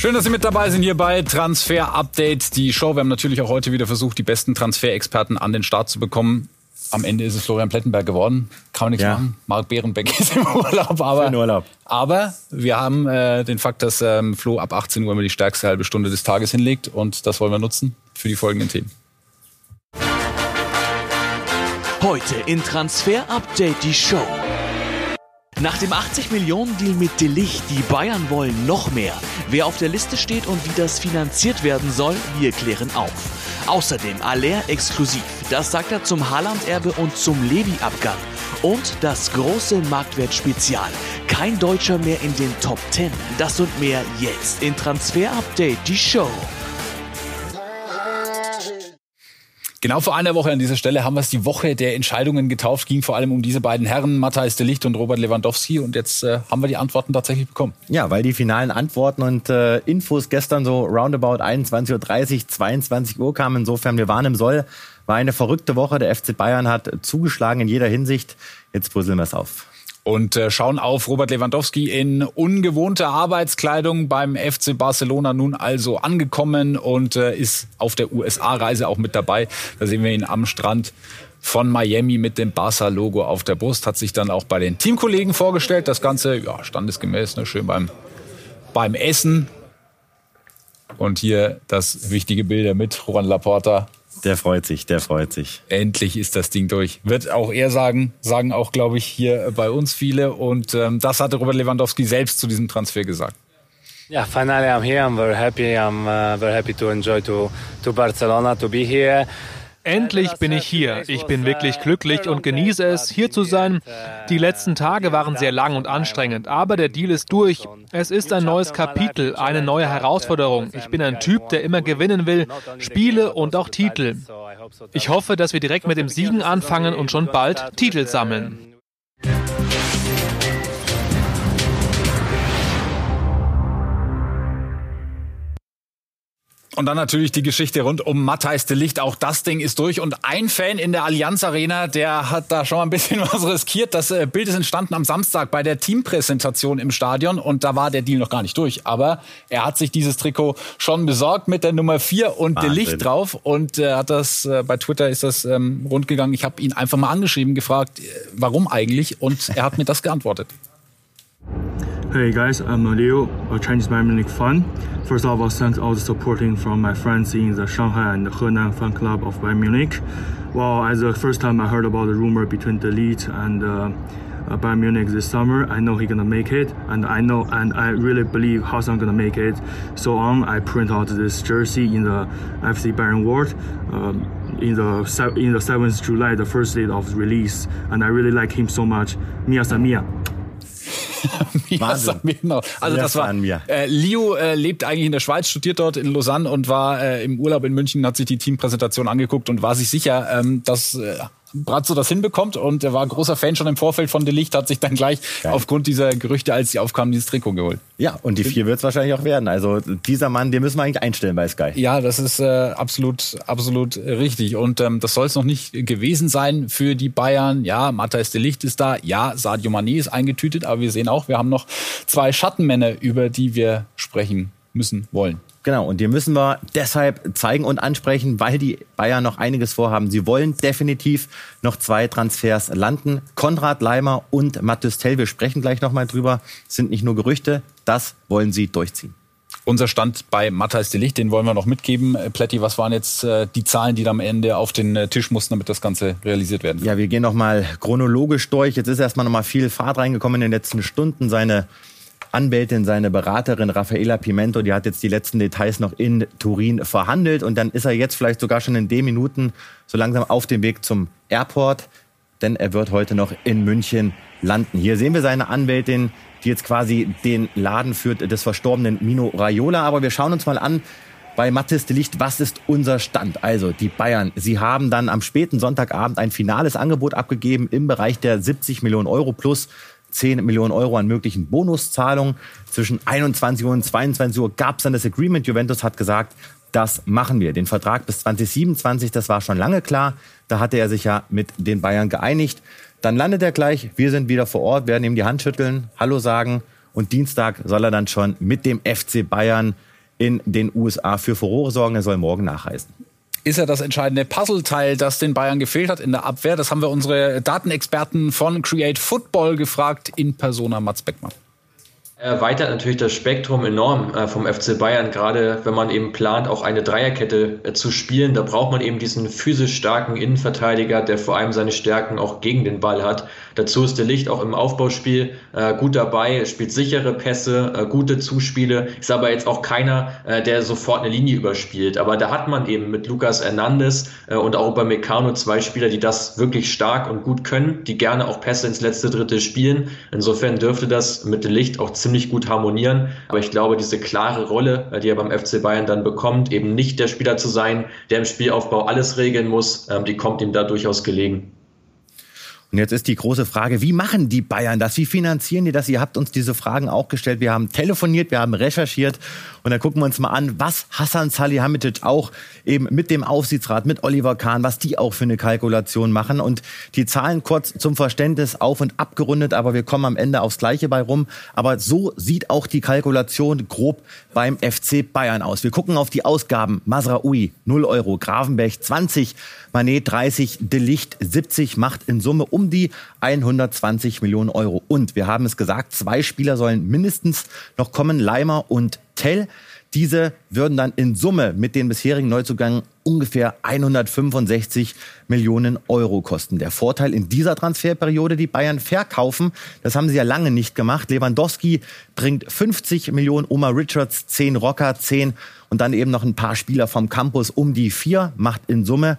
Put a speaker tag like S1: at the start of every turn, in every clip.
S1: Schön, dass Sie mit dabei sind hier bei Transfer Update, die Show. Wir haben natürlich auch heute wieder versucht, die besten Transferexperten an den Start zu bekommen. Am Ende ist es Florian Plettenberg geworden. Kann man nichts ja. machen. Marc Behrenbeck ist im Urlaub. Aber,
S2: Urlaub.
S1: aber wir haben äh, den Fakt, dass ähm, Flo ab 18 Uhr immer die stärkste halbe Stunde des Tages hinlegt. Und das wollen wir nutzen für die folgenden Themen.
S3: Heute in Transfer Update die Show. Nach dem 80 Millionen Deal mit Delicht, die Bayern wollen noch mehr. Wer auf der Liste steht und wie das finanziert werden soll, wir klären auf. Außerdem Aller exklusiv. Das sagt er zum Haaland-Erbe und zum Levi-Abgang. Und das große Marktwert-Spezial. Kein Deutscher mehr in den Top 10. Das und mehr jetzt in Transfer Update, die Show.
S1: Genau vor einer Woche an dieser Stelle haben wir es die Woche der Entscheidungen getauft. Ging vor allem um diese beiden Herren, Matthijs de Licht und Robert Lewandowski. Und jetzt äh, haben wir die Antworten tatsächlich bekommen.
S2: Ja, weil die finalen Antworten und äh, Infos gestern so roundabout 21.30 Uhr, 22 Uhr kamen. Insofern, wir waren im Soll. War eine verrückte Woche. Der FC Bayern hat zugeschlagen in jeder Hinsicht. Jetzt puzzeln wir es auf
S1: und äh, schauen auf Robert Lewandowski in ungewohnter Arbeitskleidung beim FC Barcelona nun also angekommen und äh, ist auf der USA-Reise auch mit dabei. Da sehen wir ihn am Strand von Miami mit dem Barca-Logo auf der Brust, hat sich dann auch bei den Teamkollegen vorgestellt. Das Ganze, ja, standesgemäß, ne, schön beim, beim Essen. Und hier das wichtige Bilder mit Juan Laporta
S2: der freut sich, der freut sich.
S1: Endlich ist das Ding durch. Wird auch er sagen, sagen auch, glaube ich, hier bei uns viele. Und ähm, das hatte Robert Lewandowski selbst zu diesem Transfer gesagt.
S4: Yeah, finally I'm here. I'm very happy. I'm uh, very happy to enjoy to to Barcelona to be here.
S5: Endlich bin ich hier. Ich bin wirklich glücklich und genieße es, hier zu sein. Die letzten Tage waren sehr lang und anstrengend, aber der Deal ist durch. Es ist ein neues Kapitel, eine neue Herausforderung. Ich bin ein Typ, der immer gewinnen will, Spiele und auch Titel. Ich hoffe, dass wir direkt mit dem Siegen anfangen und schon bald Titel sammeln.
S1: Und dann natürlich die Geschichte rund um Matthijs de Licht. Auch das Ding ist durch. Und ein Fan in der Allianz Arena, der hat da schon mal ein bisschen was riskiert. Das äh, Bild ist entstanden am Samstag bei der Teampräsentation im Stadion. Und da war der Deal noch gar nicht durch. Aber er hat sich dieses Trikot schon besorgt mit der Nummer 4 und Wahnsinn. de Licht drauf. Und er äh, hat das, äh, bei Twitter ist das ähm, rundgegangen. Ich habe ihn einfach mal angeschrieben, gefragt, warum eigentlich? Und er hat mir das geantwortet.
S6: Hey guys, I'm Leo, a Chinese Bayern Munich fan. First of all, thanks all the supporting from my friends in the Shanghai and the Henan fan club of Bayern Munich. Well, as the first time I heard about the rumor between Delete and uh, Bayern Munich this summer, I know he's gonna make it, and I know and I really believe Hassan gonna make it. So on, I print out this jersey in the FC Bayern World. Um, in the in the 7th July, the first date of release, and I really like him so much. Mia San Mia.
S1: Genau. Also das war äh, Leo äh, lebt eigentlich in der Schweiz, studiert dort in Lausanne und war äh, im Urlaub in München, hat sich die Teampräsentation angeguckt und war sich sicher, ähm, dass Brazzo das hinbekommt und er war großer Fan schon im Vorfeld von Delicht, hat sich dann gleich Geil. aufgrund dieser Gerüchte, als sie aufkamen, dieses Trikot geholt.
S2: Ja, und die vier wird es wahrscheinlich auch werden. Also dieser Mann, den müssen wir eigentlich einstellen bei Sky.
S1: Ja, das ist äh, absolut, absolut richtig. Und ähm, das soll es noch nicht gewesen sein für die Bayern. Ja, Matthias Delicht ist da. Ja, Sadio Mané ist eingetütet, aber wir sehen auch, wir haben noch zwei Schattenmänner, über die wir sprechen müssen wollen.
S2: Genau, und die müssen wir deshalb zeigen und ansprechen, weil die Bayern noch einiges vorhaben. Sie wollen definitiv noch zwei Transfers landen. Konrad Leimer und Mathis Tell, wir sprechen gleich nochmal drüber, sind nicht nur Gerüchte, das wollen sie durchziehen.
S1: Unser Stand bei Matthias de Licht, den wollen wir noch mitgeben. Äh, Plätti, was waren jetzt äh, die Zahlen, die da am Ende auf den äh, Tisch mussten, damit das Ganze realisiert werden?
S2: Ja, wir gehen nochmal chronologisch durch. Jetzt ist erstmal nochmal viel Fahrt reingekommen in den letzten Stunden. Seine Anwältin, seine Beraterin Raffaella Pimento, die hat jetzt die letzten Details noch in Turin verhandelt und dann ist er jetzt vielleicht sogar schon in den Minuten so langsam auf dem Weg zum Airport, denn er wird heute noch in München landen. Hier sehen wir seine Anwältin, die jetzt quasi den Laden führt des verstorbenen Mino Raiola, aber wir schauen uns mal an, bei Mathis de Licht, was ist unser Stand? Also die Bayern, sie haben dann am späten Sonntagabend ein finales Angebot abgegeben im Bereich der 70 Millionen Euro plus 10 Millionen Euro an möglichen Bonuszahlungen. Zwischen 21 Uhr und 22 Uhr gab es dann das Agreement. Juventus hat gesagt, das machen wir. Den Vertrag bis 2027, das war schon lange klar. Da hatte er sich ja mit den Bayern geeinigt. Dann landet er gleich. Wir sind wieder vor Ort, werden ihm die Hand schütteln, Hallo sagen. Und Dienstag soll er dann schon mit dem FC Bayern in den USA für Furore sorgen. Er soll morgen nachreisen
S1: ist er das entscheidende Puzzleteil, das den Bayern gefehlt hat in der Abwehr? Das haben wir unsere Datenexperten von Create Football gefragt in Persona Mats Beckmann
S7: erweitert natürlich das Spektrum enorm äh, vom FC Bayern, gerade wenn man eben plant, auch eine Dreierkette äh, zu spielen. Da braucht man eben diesen physisch starken Innenverteidiger, der vor allem seine Stärken auch gegen den Ball hat. Dazu ist der Licht auch im Aufbauspiel äh, gut dabei, spielt sichere Pässe, gute Zuspiele, ist aber jetzt auch keiner, der sofort eine Linie überspielt. Aber da hat man eben mit Lukas Hernandez und auch bei Meccano zwei Spieler, die das wirklich stark und gut können, die gerne auch Pässe ins letzte Drittel spielen. Insofern dürfte das mit Licht auch ziemlich ziemlich gut harmonieren. Aber ich glaube, diese klare Rolle, äh, die er beim FC Bayern dann bekommt, eben nicht der Spieler zu sein, der im Spielaufbau alles regeln muss, ähm, die kommt ihm da durchaus gelegen.
S2: Und jetzt ist die große Frage, wie machen die Bayern das? Wie finanzieren die das? Ihr habt uns diese Fragen auch gestellt. Wir haben telefoniert, wir haben recherchiert und dann gucken wir uns mal an, was Hassan Salihamidzic auch eben mit dem Aufsichtsrat, mit Oliver Kahn, was die auch für eine Kalkulation machen. Und die Zahlen kurz zum Verständnis auf und abgerundet, aber wir kommen am Ende aufs Gleiche bei rum. Aber so sieht auch die Kalkulation grob beim FC Bayern aus. Wir gucken auf die Ausgaben. Masraoui 0 Euro, Gravenberg 20, Manet 30, Delicht 70, macht in Summe um die 120 Millionen Euro. Und wir haben es gesagt, zwei Spieler sollen mindestens noch kommen, Leimer und Tell. Diese würden dann in Summe mit den bisherigen Neuzugängen ungefähr 165 Millionen Euro kosten. Der Vorteil in dieser Transferperiode, die Bayern verkaufen, das haben sie ja lange nicht gemacht. Lewandowski bringt 50 Millionen, Oma Richards 10, Rocker 10 und dann eben noch ein paar Spieler vom Campus um die vier, macht in Summe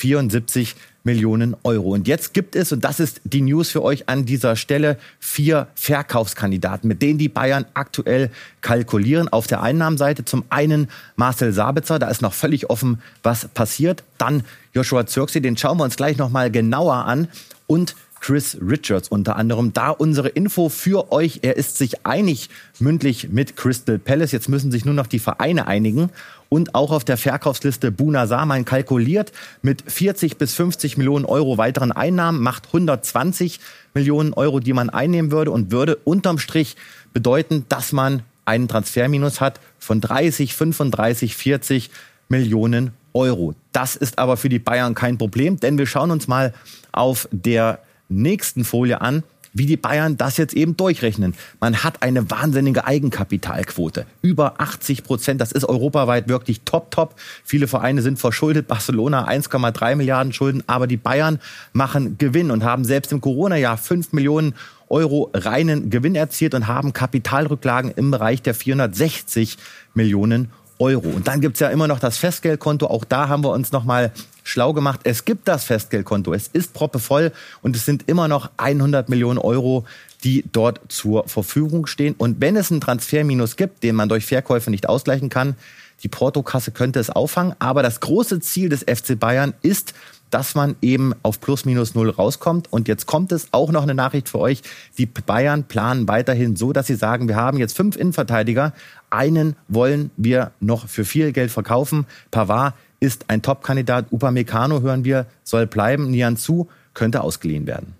S2: 74 Millionen Euro. Und jetzt gibt es, und das ist die News für euch an dieser Stelle, vier Verkaufskandidaten, mit denen die Bayern aktuell kalkulieren. Auf der Einnahmenseite zum einen Marcel Sabitzer, da ist noch völlig offen, was passiert. Dann Joshua Zirkse, den schauen wir uns gleich nochmal genauer an. Und Chris Richards unter anderem. Da unsere Info für euch. Er ist sich einig mündlich mit Crystal Palace. Jetzt müssen sich nur noch die Vereine einigen und auch auf der Verkaufsliste Buna Saman kalkuliert mit 40 bis 50 Millionen Euro weiteren Einnahmen, macht 120 Millionen Euro, die man einnehmen würde und würde unterm Strich bedeuten, dass man einen Transferminus hat von 30, 35, 40 Millionen Euro. Das ist aber für die Bayern kein Problem, denn wir schauen uns mal auf der nächsten Folie an, wie die Bayern das jetzt eben durchrechnen. Man hat eine wahnsinnige Eigenkapitalquote. Über 80 Prozent. Das ist europaweit wirklich top, top. Viele Vereine sind verschuldet. Barcelona 1,3 Milliarden Schulden. Aber die Bayern machen Gewinn und haben selbst im Corona-Jahr 5 Millionen Euro reinen Gewinn erzielt und haben Kapitalrücklagen im Bereich der 460 Millionen Euro. Und dann gibt's ja immer noch das Festgeldkonto. Auch da haben wir uns nochmal schlau gemacht. Es gibt das Festgeldkonto. Es ist proppevoll und es sind immer noch 100 Millionen Euro, die dort zur Verfügung stehen. Und wenn es einen Transferminus gibt, den man durch Verkäufe nicht ausgleichen kann, die Portokasse könnte es auffangen. Aber das große Ziel des FC Bayern ist, dass man eben auf plus minus null rauskommt. Und jetzt kommt es auch noch eine Nachricht für euch. Die Bayern planen weiterhin so, dass sie sagen, wir haben jetzt fünf Innenverteidiger. Einen wollen wir noch für viel Geld verkaufen. Pavard ist ein Top-Kandidat. Upamecano hören wir, soll bleiben. Nian Zu könnte ausgeliehen werden.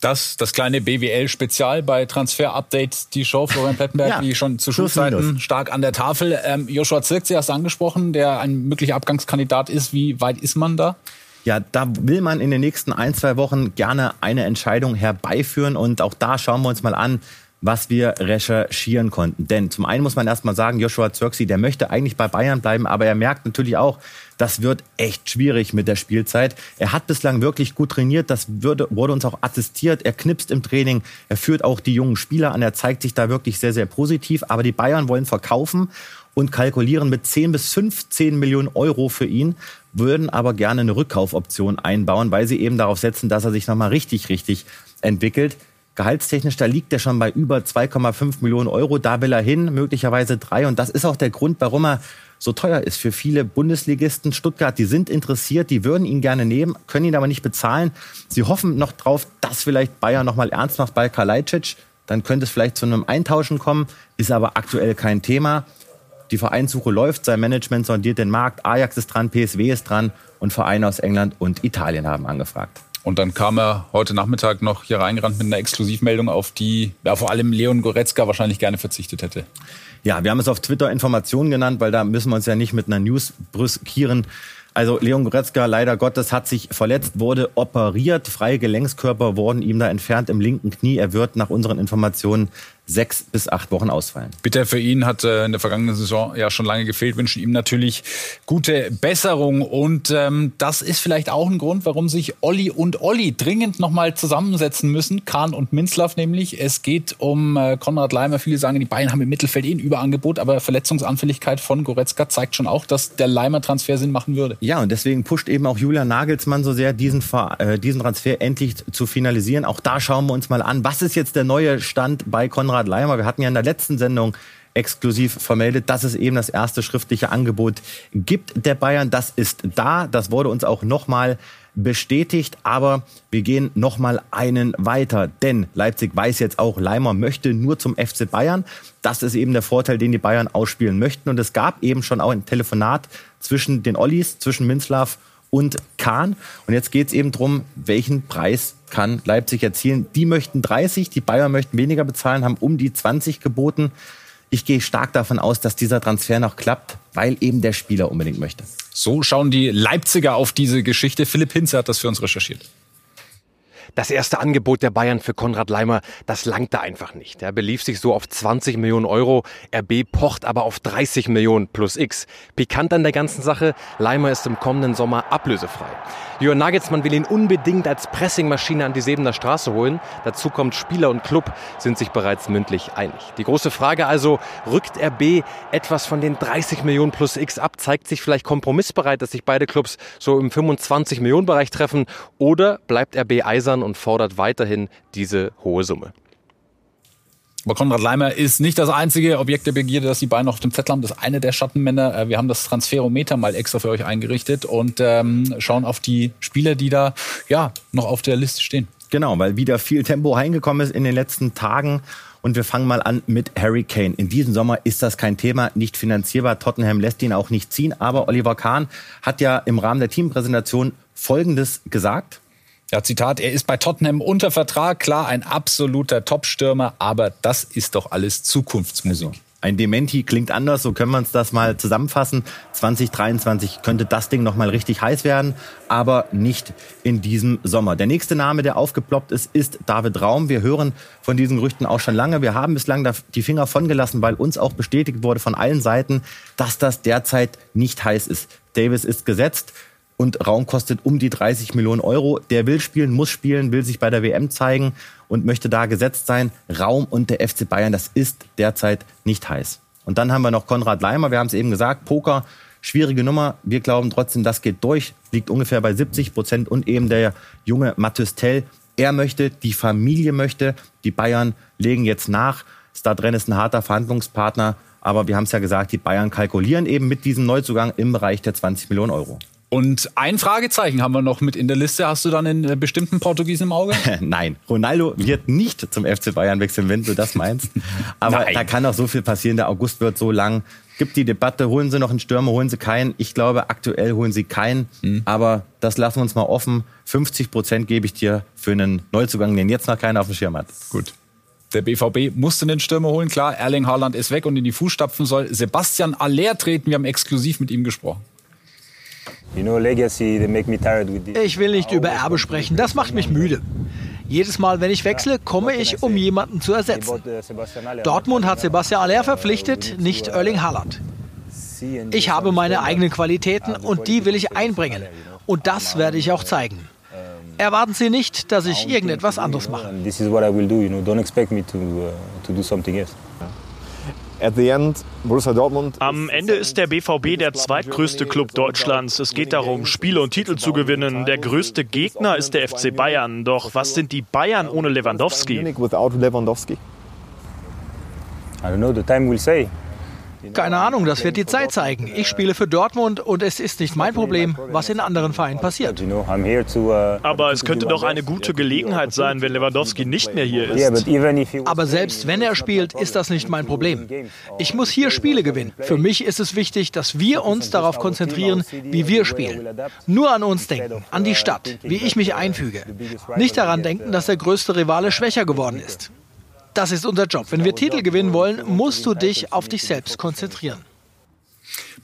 S1: Das, das kleine BWL-Spezial bei Transfer Update, die Show, Florian Plettenberg, ja, wie schon zu Schulzeiten stark an der Tafel. Ähm, Joshua Zirk, Sie hast angesprochen, der ein möglicher Abgangskandidat ist. Wie weit ist man da?
S2: Ja, da will man in den nächsten ein, zwei Wochen gerne eine Entscheidung herbeiführen. Und auch da schauen wir uns mal an, was wir recherchieren konnten. Denn zum einen muss man erstmal sagen, Joshua Zirksi, der möchte eigentlich bei Bayern bleiben, aber er merkt natürlich auch, das wird echt schwierig mit der Spielzeit. Er hat bislang wirklich gut trainiert, das würde, wurde uns auch attestiert. Er knipst im Training, er führt auch die jungen Spieler an, er zeigt sich da wirklich sehr, sehr positiv. Aber die Bayern wollen verkaufen und kalkulieren mit 10 bis 15 Millionen Euro für ihn, würden aber gerne eine Rückkaufoption einbauen, weil sie eben darauf setzen, dass er sich nochmal richtig, richtig entwickelt. Gehaltstechnisch, da liegt er schon bei über 2,5 Millionen Euro. Da will er hin, möglicherweise drei. Und das ist auch der Grund, warum er so teuer ist für viele Bundesligisten. Stuttgart, die sind interessiert, die würden ihn gerne nehmen, können ihn aber nicht bezahlen. Sie hoffen noch drauf, dass vielleicht Bayern noch mal ernst macht bei Kalajdzic. Dann könnte es vielleicht zu einem Eintauschen kommen, ist aber aktuell kein Thema. Die Vereinssuche läuft, sein Management sondiert den Markt, Ajax ist dran, PSW ist dran und Vereine aus England und Italien haben angefragt.
S1: Und dann kam er heute Nachmittag noch hier reingerannt mit einer Exklusivmeldung, auf die ja, vor allem Leon Goretzka wahrscheinlich gerne verzichtet hätte.
S2: Ja, wir haben es auf Twitter Informationen genannt, weil da müssen wir uns ja nicht mit einer News brüskieren. Also Leon Goretzka, leider Gottes, hat sich verletzt, wurde operiert. Freie Gelenkskörper wurden ihm da entfernt im linken Knie. Er wird nach unseren Informationen sechs bis acht Wochen ausfallen.
S1: Bitter für ihn, hat äh, in der vergangenen Saison ja schon lange gefehlt. Wünschen ihm natürlich gute Besserung. Und ähm, das ist vielleicht auch ein Grund, warum sich Olli und Olli dringend nochmal zusammensetzen müssen. Kahn und Minzlaff nämlich. Es geht um äh, Konrad Leimer. Viele sagen, die Bayern haben im Mittelfeld eh ein Überangebot, aber Verletzungsanfälligkeit von Goretzka zeigt schon auch, dass der Leimer-Transfer Sinn machen würde.
S2: Ja, und deswegen pusht eben auch Julian Nagelsmann so sehr, diesen, äh, diesen Transfer endlich zu finalisieren. Auch da schauen wir uns mal an, was ist jetzt der neue Stand bei Konrad Konrad Leimer. Wir hatten ja in der letzten Sendung exklusiv vermeldet, dass es eben das erste schriftliche Angebot gibt der Bayern. Das ist da. Das wurde uns auch nochmal bestätigt. Aber wir gehen nochmal einen weiter. Denn Leipzig weiß jetzt auch, Leimer möchte nur zum FC Bayern. Das ist eben der Vorteil, den die Bayern ausspielen möchten. Und es gab eben schon auch ein Telefonat zwischen den Ollis, zwischen Minzlaff und Kahn. Und jetzt geht es eben darum, welchen Preis kann Leipzig erzielen. Die möchten 30, die Bayern möchten weniger bezahlen, haben um die 20 geboten. Ich gehe stark davon aus, dass dieser Transfer noch klappt, weil eben der Spieler unbedingt möchte.
S1: So schauen die Leipziger auf diese Geschichte. Philipp Hinze hat das für uns recherchiert.
S8: Das erste Angebot der Bayern für Konrad Leimer, das langte einfach nicht. Er belief sich so auf 20 Millionen Euro. RB pocht aber auf 30 Millionen plus X. Pikant an der ganzen Sache, Leimer ist im kommenden Sommer ablösefrei. Jörn Nagelsmann will ihn unbedingt als Pressingmaschine an die Sebener Straße holen. Dazu kommt Spieler und Club sind sich bereits mündlich einig. Die große Frage also, rückt RB etwas von den 30 Millionen plus X ab? Zeigt sich vielleicht kompromissbereit, dass sich beide Clubs so im 25 Millionen Bereich treffen? Oder bleibt RB eisern und fordert weiterhin diese hohe Summe?
S1: Aber Konrad Leimer ist nicht das einzige Objekt der Begierde, das die Bayern noch auf dem Zettel haben. Das ist eine der Schattenmänner. Äh, wir haben das Transferometer mal extra für euch eingerichtet und ähm, schauen auf die Spieler, die da ja noch auf der Liste stehen.
S2: Genau, weil wieder viel Tempo reingekommen ist in den letzten Tagen. Und wir fangen mal an mit Harry Kane. In diesem Sommer ist das kein Thema, nicht finanzierbar. Tottenham lässt ihn auch nicht ziehen. Aber Oliver Kahn hat ja im Rahmen der Teampräsentation Folgendes gesagt.
S1: Ja, Zitat, er ist bei Tottenham unter Vertrag, klar, ein absoluter Top-Stürmer, aber das ist doch alles Zukunftsmusik. Also,
S2: ein Dementi klingt anders, so können wir uns das mal zusammenfassen. 2023 könnte das Ding noch mal richtig heiß werden, aber nicht in diesem Sommer. Der nächste Name, der aufgeploppt ist, ist David Raum. Wir hören von diesen Gerüchten auch schon lange. Wir haben bislang die Finger von gelassen, weil uns auch bestätigt wurde von allen Seiten, dass das derzeit nicht heiß ist. Davis ist gesetzt und Raum kostet um die 30 Millionen Euro. Der will spielen, muss spielen, will sich bei der WM zeigen und möchte da gesetzt sein. Raum und der FC Bayern, das ist derzeit nicht heiß. Und dann haben wir noch Konrad Leimer, wir haben es eben gesagt, Poker, schwierige Nummer. Wir glauben trotzdem, das geht durch, liegt ungefähr bei 70 Prozent und eben der junge Mathis Tell. Er möchte, die Familie möchte, die Bayern legen jetzt nach. Stadren ist ein harter Verhandlungspartner, aber wir haben es ja gesagt, die Bayern kalkulieren eben mit diesem Neuzugang im Bereich der 20 Millionen Euro.
S1: Und ein Fragezeichen haben wir noch mit in der Liste. Hast du dann einen äh, bestimmten Portugiesen im Auge?
S2: Nein, Ronaldo wird nicht zum FC Bayern wechseln, wenn du das meinst. Aber Nein. da kann auch so viel passieren. Der August wird so lang. Gibt die Debatte, holen sie noch einen Stürmer, holen sie keinen. Ich glaube, aktuell holen sie keinen. Mhm. Aber das lassen wir uns mal offen. 50 Prozent gebe ich dir für einen Neuzugang, den jetzt noch keiner auf dem Schirm hat.
S1: Gut. Der BVB musste den Stürmer holen, klar. Erling Haaland ist weg und in die Fußstapfen soll Sebastian Aller treten. Wir haben exklusiv mit ihm gesprochen.
S9: Ich will nicht über Erbe sprechen, das macht mich müde. Jedes Mal, wenn ich wechsle, komme ich, um jemanden zu ersetzen. Dortmund hat Sebastian Aller verpflichtet, nicht Erling Haaland. Ich habe meine eigenen Qualitäten und die will ich einbringen. Und das werde ich auch zeigen. Erwarten Sie nicht, dass ich irgendetwas anderes mache. This is what I will do. You know, don't expect me to uh, to do something else.
S10: Am Ende ist der BVB der zweitgrößte Club Deutschlands. Es geht darum, Spiele und Titel zu gewinnen. Der größte Gegner ist der FC Bayern. Doch was sind die Bayern ohne Lewandowski?
S9: Keine Ahnung, das wird die Zeit zeigen. Ich spiele für Dortmund und es ist nicht mein Problem, was in anderen Vereinen passiert.
S10: Aber es könnte doch eine gute Gelegenheit sein, wenn Lewandowski nicht mehr hier ist.
S9: Aber selbst wenn er spielt, ist das nicht mein Problem. Ich muss hier Spiele gewinnen. Für mich ist es wichtig, dass wir uns darauf konzentrieren, wie wir spielen. Nur an uns denken, an die Stadt, wie ich mich einfüge. Nicht daran denken, dass der größte Rivale schwächer geworden ist. Das ist unser Job. Wenn wir Titel gewinnen wollen, musst du dich auf dich selbst konzentrieren.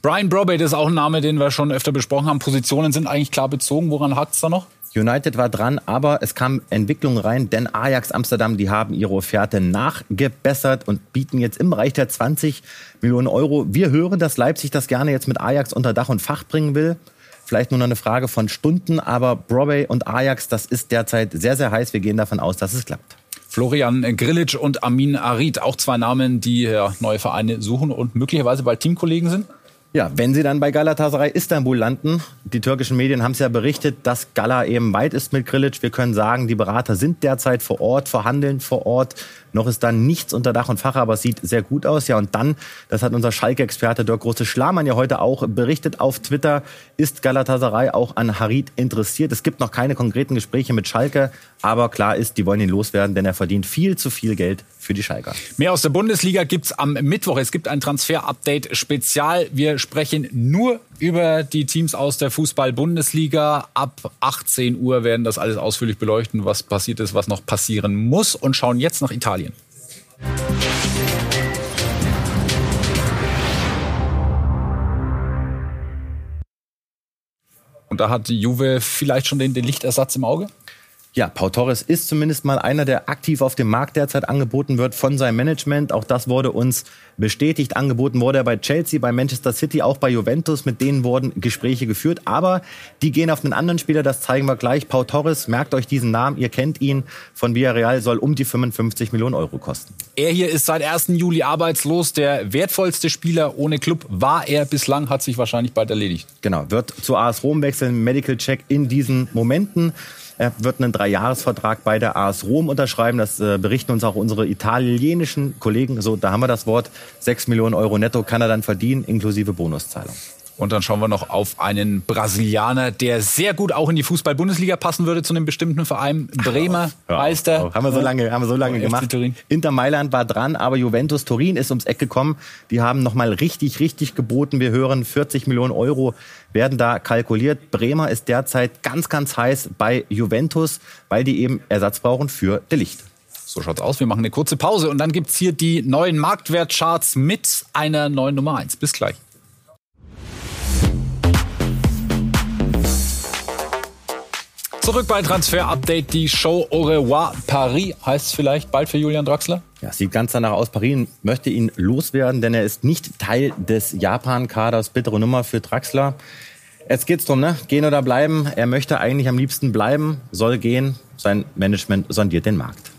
S1: Brian Brobate ist auch ein Name, den wir schon öfter besprochen haben. Positionen sind eigentlich klar bezogen. Woran hakt es da noch?
S2: United war dran, aber es kam Entwicklung rein, denn Ajax Amsterdam, die haben ihre Offerte nachgebessert und bieten jetzt im Bereich der 20 Millionen Euro. Wir hören, dass Leipzig das gerne jetzt mit Ajax unter Dach und Fach bringen will. Vielleicht nur noch eine Frage von Stunden, aber Broadway und Ajax, das ist derzeit sehr, sehr heiß. Wir gehen davon aus, dass es klappt.
S1: Florian Grilic und Amin Arid, auch zwei Namen, die neue Vereine suchen und möglicherweise bald Teamkollegen sind?
S2: Ja, wenn sie dann bei Galatasaray Istanbul landen, die türkischen Medien haben es ja berichtet, dass Gala eben weit ist mit Grilic. Wir können sagen, die Berater sind derzeit vor Ort, verhandeln vor Ort. Noch ist dann nichts unter Dach und Fach, aber es sieht sehr gut aus. Ja, und dann, das hat unser Schalke-Experte Dirk Große Schlamann ja heute auch berichtet auf Twitter, ist Galatasaray auch an Harid interessiert. Es gibt noch keine konkreten Gespräche mit Schalke, aber klar ist, die wollen ihn loswerden, denn er verdient viel zu viel Geld für die Schalker.
S1: Mehr aus der Bundesliga gibt's am Mittwoch. Es gibt ein Transfer-Update-Spezial. Wir sprechen nur über die Teams aus der Fußball-Bundesliga. Ab 18 Uhr werden das alles ausführlich beleuchten, was passiert ist, was noch passieren muss und schauen jetzt nach Italien. Und da hat Juve vielleicht schon den, den Lichtersatz im Auge?
S2: Ja, Pau Torres ist zumindest mal einer, der aktiv auf dem Markt derzeit angeboten wird von seinem Management. Auch das wurde uns bestätigt. Angeboten wurde er bei Chelsea, bei Manchester City, auch bei Juventus. Mit denen wurden Gespräche geführt. Aber die gehen auf einen anderen Spieler, das zeigen wir gleich. Pau Torres, merkt euch diesen Namen, ihr kennt ihn. Von Villarreal soll um die 55 Millionen Euro kosten.
S1: Er hier ist seit 1. Juli arbeitslos. Der wertvollste Spieler ohne Club war er bislang, hat sich wahrscheinlich bald erledigt.
S2: Genau, wird zu AS Rom wechseln, Medical Check in diesen Momenten. Er wird einen Dreijahresvertrag bei der AS Rom unterschreiben. Das äh, berichten uns auch unsere italienischen Kollegen. So, da haben wir das Wort. Sechs Millionen Euro netto kann er dann verdienen, inklusive Bonuszahlung.
S1: Und dann schauen wir noch auf einen Brasilianer, der sehr gut auch in die Fußball-Bundesliga passen würde zu einem bestimmten Verein. Bremer Meister.
S2: Haben wir so lange, haben wir so lange gemacht. Inter Mailand war dran, aber Juventus Turin ist ums Eck gekommen. Die haben nochmal richtig, richtig geboten. Wir hören 40 Millionen Euro werden da kalkuliert. Bremer ist derzeit ganz, ganz heiß bei Juventus, weil die eben Ersatz brauchen für Delicht.
S1: So schaut's aus. Wir machen eine kurze Pause und dann gibt's hier die neuen Marktwertcharts mit einer neuen Nummer 1. Bis gleich. Zurück bei Transfer Update, die Show Au revoir Paris heißt vielleicht bald für Julian Draxler?
S2: Ja, sieht ganz danach aus. Paris möchte ihn loswerden, denn er ist nicht Teil des Japan-Kaders. Bittere Nummer für Draxler. Jetzt geht's drum, ne? Gehen oder bleiben. Er möchte eigentlich am liebsten bleiben, soll gehen. Sein Management sondiert den Markt.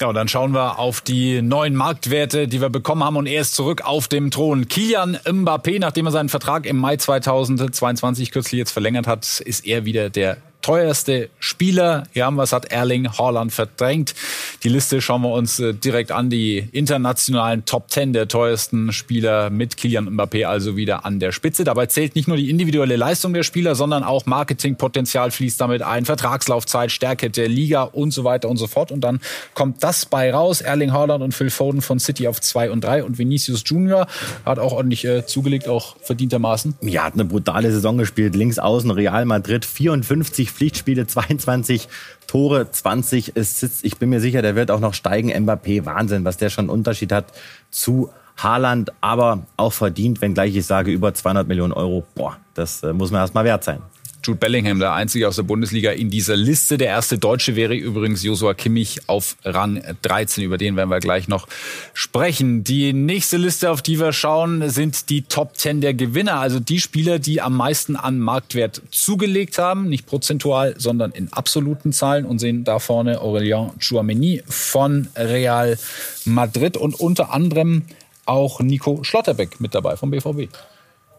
S1: Ja, und dann schauen wir auf die neuen Marktwerte, die wir bekommen haben. Und er ist zurück auf dem Thron. Kilian Mbappé, nachdem er seinen Vertrag im Mai 2022 kürzlich jetzt verlängert hat, ist er wieder der teuerste Spieler. Wir es, hat Erling Haaland verdrängt. Die Liste schauen wir uns äh, direkt an. Die internationalen Top 10 der teuersten Spieler mit Kilian Mbappé also wieder an der Spitze. Dabei zählt nicht nur die individuelle Leistung der Spieler, sondern auch Marketingpotenzial fließt damit ein, Vertragslaufzeit, Stärke der Liga und so weiter und so fort. Und dann kommt das bei raus. Erling Haaland und Phil Foden von City auf 2 und 3 und Vinicius Junior hat auch ordentlich äh, zugelegt, auch verdientermaßen.
S2: Ja, hat eine brutale Saison gespielt. Links außen Real Madrid 54 Pflichtspiele, 22 Tore, 20 Assists. Ich bin mir sicher, der wird auch noch steigen. Mbappé, Wahnsinn, was der schon Unterschied hat zu Haaland, aber auch verdient, wenngleich ich sage über 200 Millionen Euro. Boah, das äh, muss man erst mal wert sein.
S1: Jude Bellingham, der einzige aus der Bundesliga in dieser Liste. Der erste Deutsche wäre übrigens Joshua Kimmich auf Rang 13. Über den werden wir gleich noch sprechen. Die nächste Liste, auf die wir schauen, sind die Top 10 der Gewinner. Also die Spieler, die am meisten an Marktwert zugelegt haben. Nicht prozentual, sondern in absoluten Zahlen. Und sehen da vorne Aurelien Chouameni von Real Madrid und unter anderem auch Nico Schlotterbeck mit dabei vom BVB.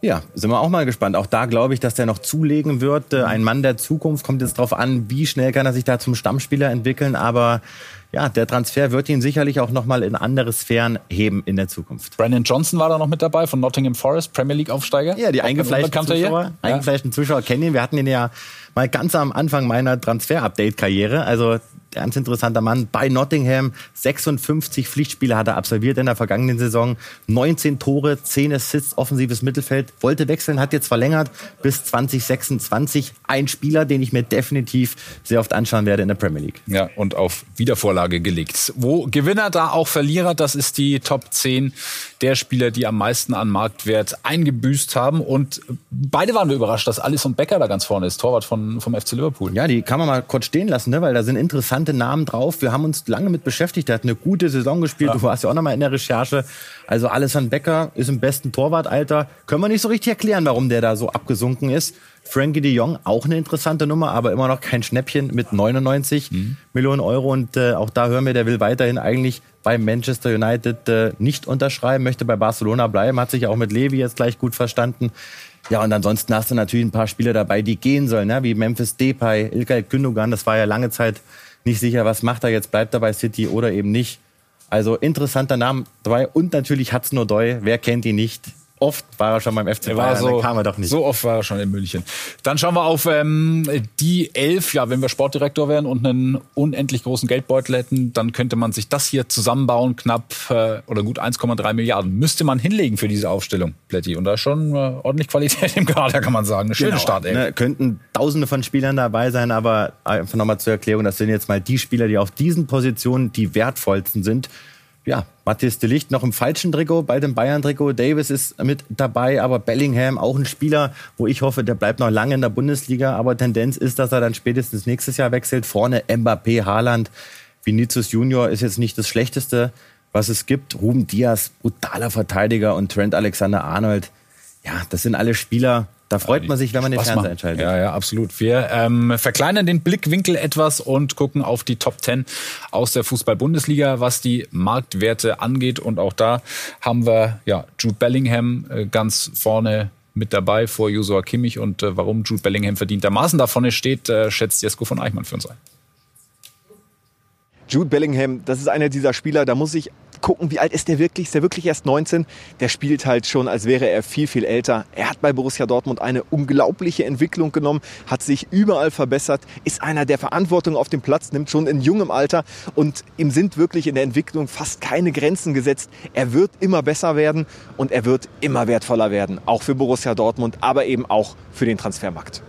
S2: Ja, sind wir auch mal gespannt. Auch da glaube ich, dass der noch zulegen wird. Äh, ein Mann der Zukunft kommt jetzt darauf an, wie schnell kann er sich da zum Stammspieler entwickeln. Aber ja, der Transfer wird ihn sicherlich auch noch mal in andere Sphären heben in der Zukunft.
S1: Brandon Johnson war da noch mit dabei von Nottingham Forest, Premier League Aufsteiger.
S2: Ja, die eingefleischten Zuschauer, eingefleischten Zuschauer kennen ihn. Wir hatten ihn ja mal ganz am Anfang meiner Transfer-Update-Karriere. Also ganz interessanter Mann bei Nottingham. 56 Pflichtspiele hat er absolviert in der vergangenen Saison. 19 Tore, 10 Assists, offensives Mittelfeld. Wollte wechseln, hat jetzt verlängert bis 2026. Ein Spieler, den ich mir definitiv sehr oft anschauen werde in der Premier League.
S1: Ja, und auf Wiedervorlage gelegt. Wo Gewinner, da auch Verlierer, das ist die Top 10 der Spieler, die am meisten an Marktwert eingebüßt haben. Und beide waren wir überrascht, dass Alisson Becker da ganz vorne ist, Torwart von, vom FC Liverpool.
S2: Ja, die kann man mal kurz stehen lassen, ne? weil da sind interessante Namen drauf. Wir haben uns lange mit beschäftigt. Der hat eine gute Saison gespielt. Ja. Du warst ja auch noch mal in der Recherche. Also Alisson Becker ist im besten Torwartalter. Können wir nicht so richtig erklären, warum der da so abgesunken ist. Frankie de Jong, auch eine interessante Nummer, aber immer noch kein Schnäppchen mit 99 mhm. Millionen Euro. Und äh, auch da hören wir, der will weiterhin eigentlich bei Manchester United äh, nicht unterschreiben, möchte bei Barcelona bleiben, hat sich auch mit Levi jetzt gleich gut verstanden. Ja, und ansonsten hast du natürlich ein paar Spieler dabei, die gehen sollen, ne? wie Memphis Depay, Ilkay Gündogan. Das war ja lange Zeit nicht sicher, was macht er jetzt, bleibt er bei City oder eben nicht. Also interessanter Name dabei. Und natürlich hat's nur Doi. Wer kennt ihn nicht? Oft war er schon beim FC
S1: Bayern, war so, dann kam er doch nicht. So oft war er schon in München. Dann schauen wir auf ähm, die elf. Ja, wenn wir Sportdirektor wären und einen unendlich großen Geldbeutel hätten, dann könnte man sich das hier zusammenbauen, knapp äh, oder gut 1,3 Milliarden. Müsste man hinlegen für diese Aufstellung, Plätti. Und da ist schon äh, ordentlich Qualität im Kader, kann man sagen. Eine schöne genau. Start, ey.
S2: Ne, könnten tausende von Spielern dabei sein, aber einfach nochmal zur Erklärung, das sind jetzt mal die Spieler, die auf diesen Positionen die wertvollsten sind ja, Matthias de Licht noch im falschen Trikot, bei dem Bayern-Trikot. Davis ist mit dabei, aber Bellingham auch ein Spieler, wo ich hoffe, der bleibt noch lange in der Bundesliga. Aber Tendenz ist, dass er dann spätestens nächstes Jahr wechselt. Vorne Mbappé, Haaland, Vinicius Junior ist jetzt nicht das Schlechteste, was es gibt. Ruben Diaz, brutaler Verteidiger und Trent Alexander-Arnold. Ja, das sind alle Spieler, da freut man sich, wenn man den Fernseher einschaltet.
S1: Ja, ja, absolut. Wir ähm, verkleinern den Blickwinkel etwas und gucken auf die Top 10 aus der Fußball-Bundesliga, was die Marktwerte angeht. Und auch da haben wir ja Jude Bellingham äh, ganz vorne mit dabei vor Josua Kimmich. Und äh, warum Jude Bellingham verdientermaßen da vorne steht, äh, schätzt Jesko von Eichmann für uns ein.
S11: Jude Bellingham, das ist einer dieser Spieler, da muss ich gucken, wie alt ist der wirklich? Ist der wirklich erst 19? Der spielt halt schon, als wäre er viel, viel älter. Er hat bei Borussia Dortmund eine unglaubliche Entwicklung genommen, hat sich überall verbessert, ist einer, der Verantwortung auf dem Platz nimmt, schon in jungem Alter. Und ihm sind wirklich in der Entwicklung fast keine Grenzen gesetzt. Er wird immer besser werden und er wird immer wertvoller werden. Auch für Borussia Dortmund, aber eben auch für den Transfermarkt.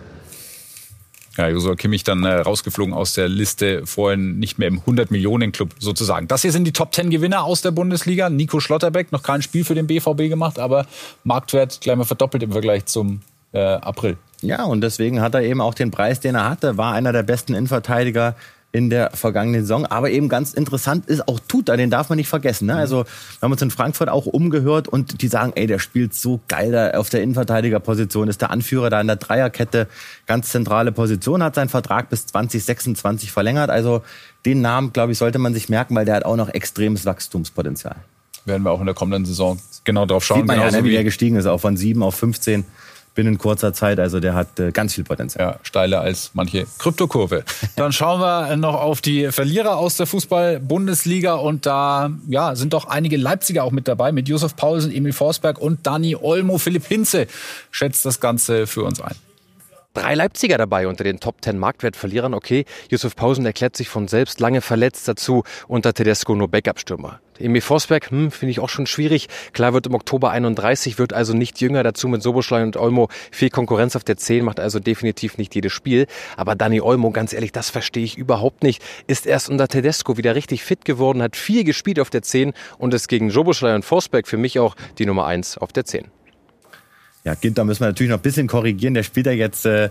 S1: Ja, Josua Kimmich dann äh, rausgeflogen aus der Liste, vorhin nicht mehr im 100-Millionen-Club sozusagen. Das hier sind die Top 10 Gewinner aus der Bundesliga. Nico Schlotterbeck, noch kein Spiel für den BVB gemacht, aber Marktwert gleich mal verdoppelt im Vergleich zum äh, April.
S2: Ja, und deswegen hat er eben auch den Preis, den er hatte, war einer der besten Innenverteidiger in der vergangenen Saison. Aber eben ganz interessant ist auch Tuta, den darf man nicht vergessen. Ne? Also wir haben uns in Frankfurt auch umgehört und die sagen, ey, der spielt so geil da auf der Innenverteidigerposition, ist der Anführer da in der Dreierkette, ganz zentrale Position, hat seinen Vertrag bis 2026 verlängert. Also den Namen, glaube ich, sollte man sich merken, weil der hat auch noch extremes Wachstumspotenzial.
S1: Werden wir auch in der kommenden Saison genau drauf schauen.
S2: Sieht man ja, ne, wie der gestiegen ist, auch von sieben auf 15 binnen kurzer Zeit. Also der hat äh, ganz viel Potenzial.
S1: Ja, steiler als manche Kryptokurve. Dann schauen wir noch auf die Verlierer aus der Fußball-Bundesliga und da ja, sind doch einige Leipziger auch mit dabei, mit Josef Paulsen, Emil Forsberg und Dani Olmo. Philipp Hinze schätzt das Ganze für uns ein
S8: drei Leipziger dabei unter den Top 10 Marktwertverlierern. Okay, Yusuf Pausen erklärt sich von selbst lange verletzt dazu. Unter Tedesco nur Backup-Stürmer. Emil Forsberg, hm, finde ich auch schon schwierig. Klar wird im Oktober 31, wird also nicht jünger. Dazu mit Soboschlei und Olmo viel Konkurrenz auf der 10, macht also definitiv nicht jedes Spiel. Aber Dani Olmo, ganz ehrlich, das verstehe ich überhaupt nicht. Ist erst unter Tedesco wieder richtig fit geworden, hat viel gespielt auf der 10 und ist gegen Soboschlei und Forsberg für mich auch die Nummer 1 auf der 10.
S2: Ja, Ginter müssen wir natürlich noch ein bisschen korrigieren. Der spielt ja jetzt äh,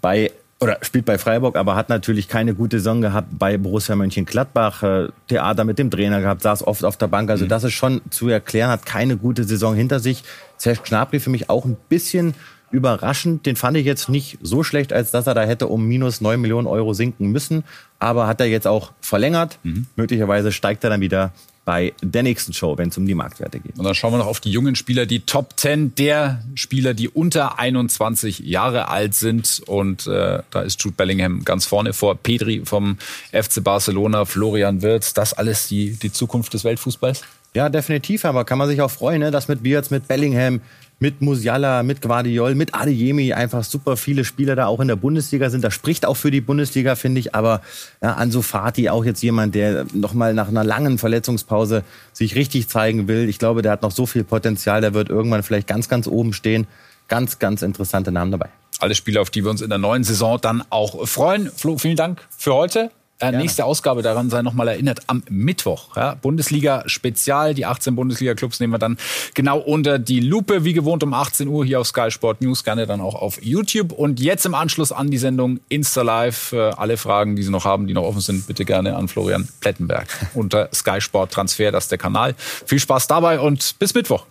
S2: bei oder spielt bei Freiburg, aber hat natürlich keine gute Saison gehabt bei Borussia Mönchengladbach. Äh, Theater mit dem Trainer gehabt, saß oft auf der Bank. Also mhm. das ist schon zu erklären, hat keine gute Saison hinter sich. Serge Gnabry für mich auch ein bisschen überraschend. Den fand ich jetzt nicht so schlecht, als dass er da hätte um minus neun Millionen Euro sinken müssen. Aber hat er jetzt auch verlängert. Mhm. Möglicherweise steigt er dann wieder bei der nächsten Show, wenn es um die Marktwerte geht.
S1: Und dann schauen wir noch auf die jungen Spieler, die Top 10 der Spieler, die unter 21 Jahre alt sind. Und äh, da ist Jude Bellingham ganz vorne vor Pedri vom FC Barcelona, Florian Wirtz. Das alles die, die Zukunft des Weltfußballs?
S2: Ja, definitiv, aber kann man sich auch freuen, ne, dass mit Wirtz, mit Bellingham, mit Musiala, mit Guardiol, mit Adeyemi einfach super viele Spieler da auch in der Bundesliga sind. Das spricht auch für die Bundesliga, finde ich. Aber ja, Ansu Fati auch jetzt jemand, der nochmal nach einer langen Verletzungspause sich richtig zeigen will. Ich glaube, der hat noch so viel Potenzial. Der wird irgendwann vielleicht ganz, ganz oben stehen. Ganz, ganz interessante Namen dabei.
S1: Alle Spiele, auf die wir uns in der neuen Saison dann auch freuen. Flo, vielen Dank für heute. Äh, nächste Ausgabe, daran sei nochmal erinnert, am Mittwoch. Ja, Bundesliga Spezial, die 18 Bundesliga-Clubs nehmen wir dann genau unter die Lupe, wie gewohnt um 18 Uhr hier auf Sky Sport News, gerne dann auch auf YouTube. Und jetzt im Anschluss an die Sendung Insta Live. Äh, alle Fragen, die Sie noch haben, die noch offen sind, bitte gerne an Florian Plettenberg unter Sky Sport Transfer, das ist der Kanal. Viel Spaß dabei und bis Mittwoch.